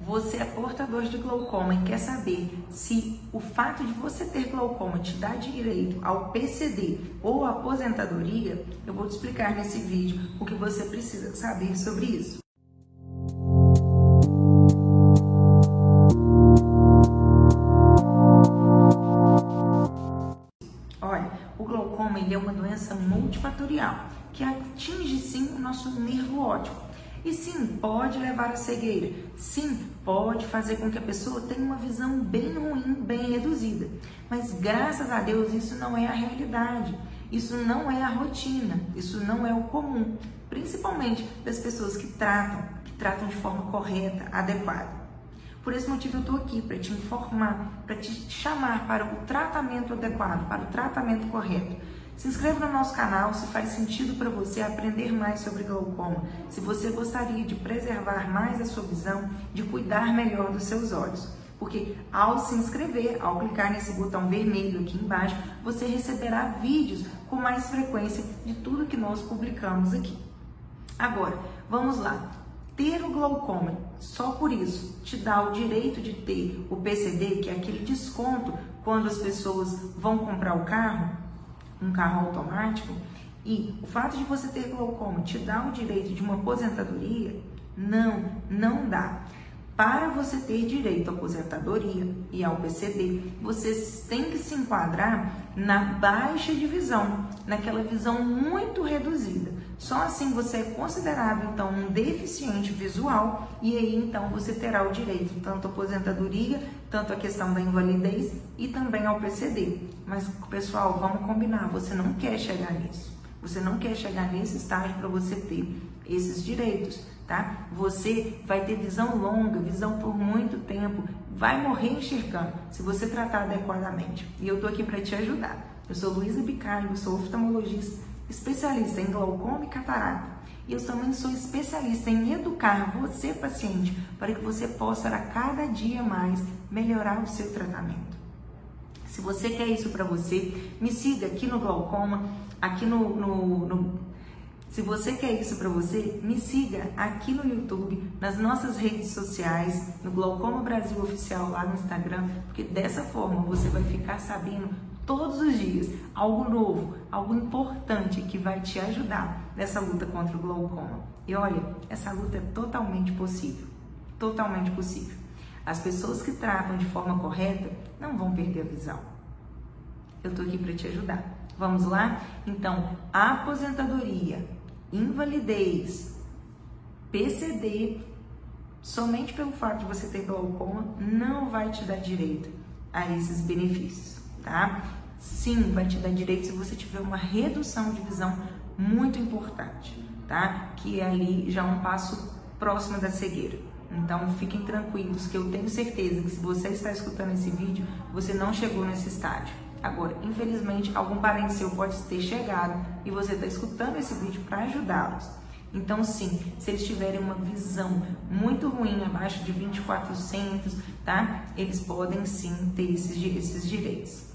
você é portador de glaucoma e quer saber se o fato de você ter glaucoma te dá direito ao PCD ou aposentadoria, eu vou te explicar nesse vídeo o que você precisa saber sobre isso. Olha, o glaucoma ele é uma doença multifatorial que atinge sim o nosso nervo óptico e sim, pode levar à cegueira. Sim, pode fazer com que a pessoa tenha uma visão bem ruim, bem reduzida. Mas graças a Deus isso não é a realidade. Isso não é a rotina, isso não é o comum, principalmente das pessoas que tratam, que tratam de forma correta, adequada. Por esse motivo eu estou aqui para te informar, para te chamar para o tratamento adequado, para o tratamento correto se inscreva no nosso canal se faz sentido para você aprender mais sobre glaucoma, se você gostaria de preservar mais a sua visão, de cuidar melhor dos seus olhos. Porque ao se inscrever, ao clicar nesse botão vermelho aqui embaixo, você receberá vídeos com mais frequência de tudo que nós publicamos aqui. Agora, vamos lá. Ter o glaucoma só por isso te dá o direito de ter o PCD, que é aquele desconto quando as pessoas vão comprar o carro? Um carro automático e o fato de você ter glaucoma te dá o direito de uma aposentadoria? Não, não dá. Para você ter direito à aposentadoria e ao PCD, você tem que se enquadrar na baixa de visão, naquela visão muito reduzida. Só assim você é considerado então um deficiente visual e aí então você terá o direito tanto à aposentadoria, tanto à questão da invalidez e também ao PCD. Mas pessoal, vamos combinar, você não quer chegar nisso. Você não quer chegar nesse estágio para você ter esses direitos, tá? Você vai ter visão longa, visão por muito tempo, vai morrer enxergando se você tratar adequadamente. E eu tô aqui para te ajudar. Eu sou Luísa Bicalho, sou oftalmologista, especialista em glaucoma e catarata. E eu também sou especialista em educar você, paciente, para que você possa a cada dia mais melhorar o seu tratamento. Se você quer isso para você, me siga aqui no Glaucoma, aqui no, no, no se você quer isso para você, me siga aqui no YouTube, nas nossas redes sociais, no Glaucoma Brasil Oficial lá no Instagram, porque dessa forma você vai ficar sabendo todos os dias algo novo, algo importante que vai te ajudar nessa luta contra o glaucoma. E olha, essa luta é totalmente possível, totalmente possível. As pessoas que tratam de forma correta não vão perder a visão. Eu tô aqui para te ajudar. Vamos lá? Então, aposentadoria, invalidez, PCD, somente pelo fato de você ter glaucoma, não vai te dar direito a esses benefícios, tá? Sim, vai te dar direito se você tiver uma redução de visão muito importante, tá? Que é ali já um passo próximo da cegueira. Então fiquem tranquilos que eu tenho certeza que se você está escutando esse vídeo, você não chegou nesse estágio. Agora, infelizmente, algum parente seu pode ter chegado e você está escutando esse vídeo para ajudá-los. Então, sim, se eles tiverem uma visão muito ruim, abaixo de 2400, tá? Eles podem sim ter esses, esses direitos.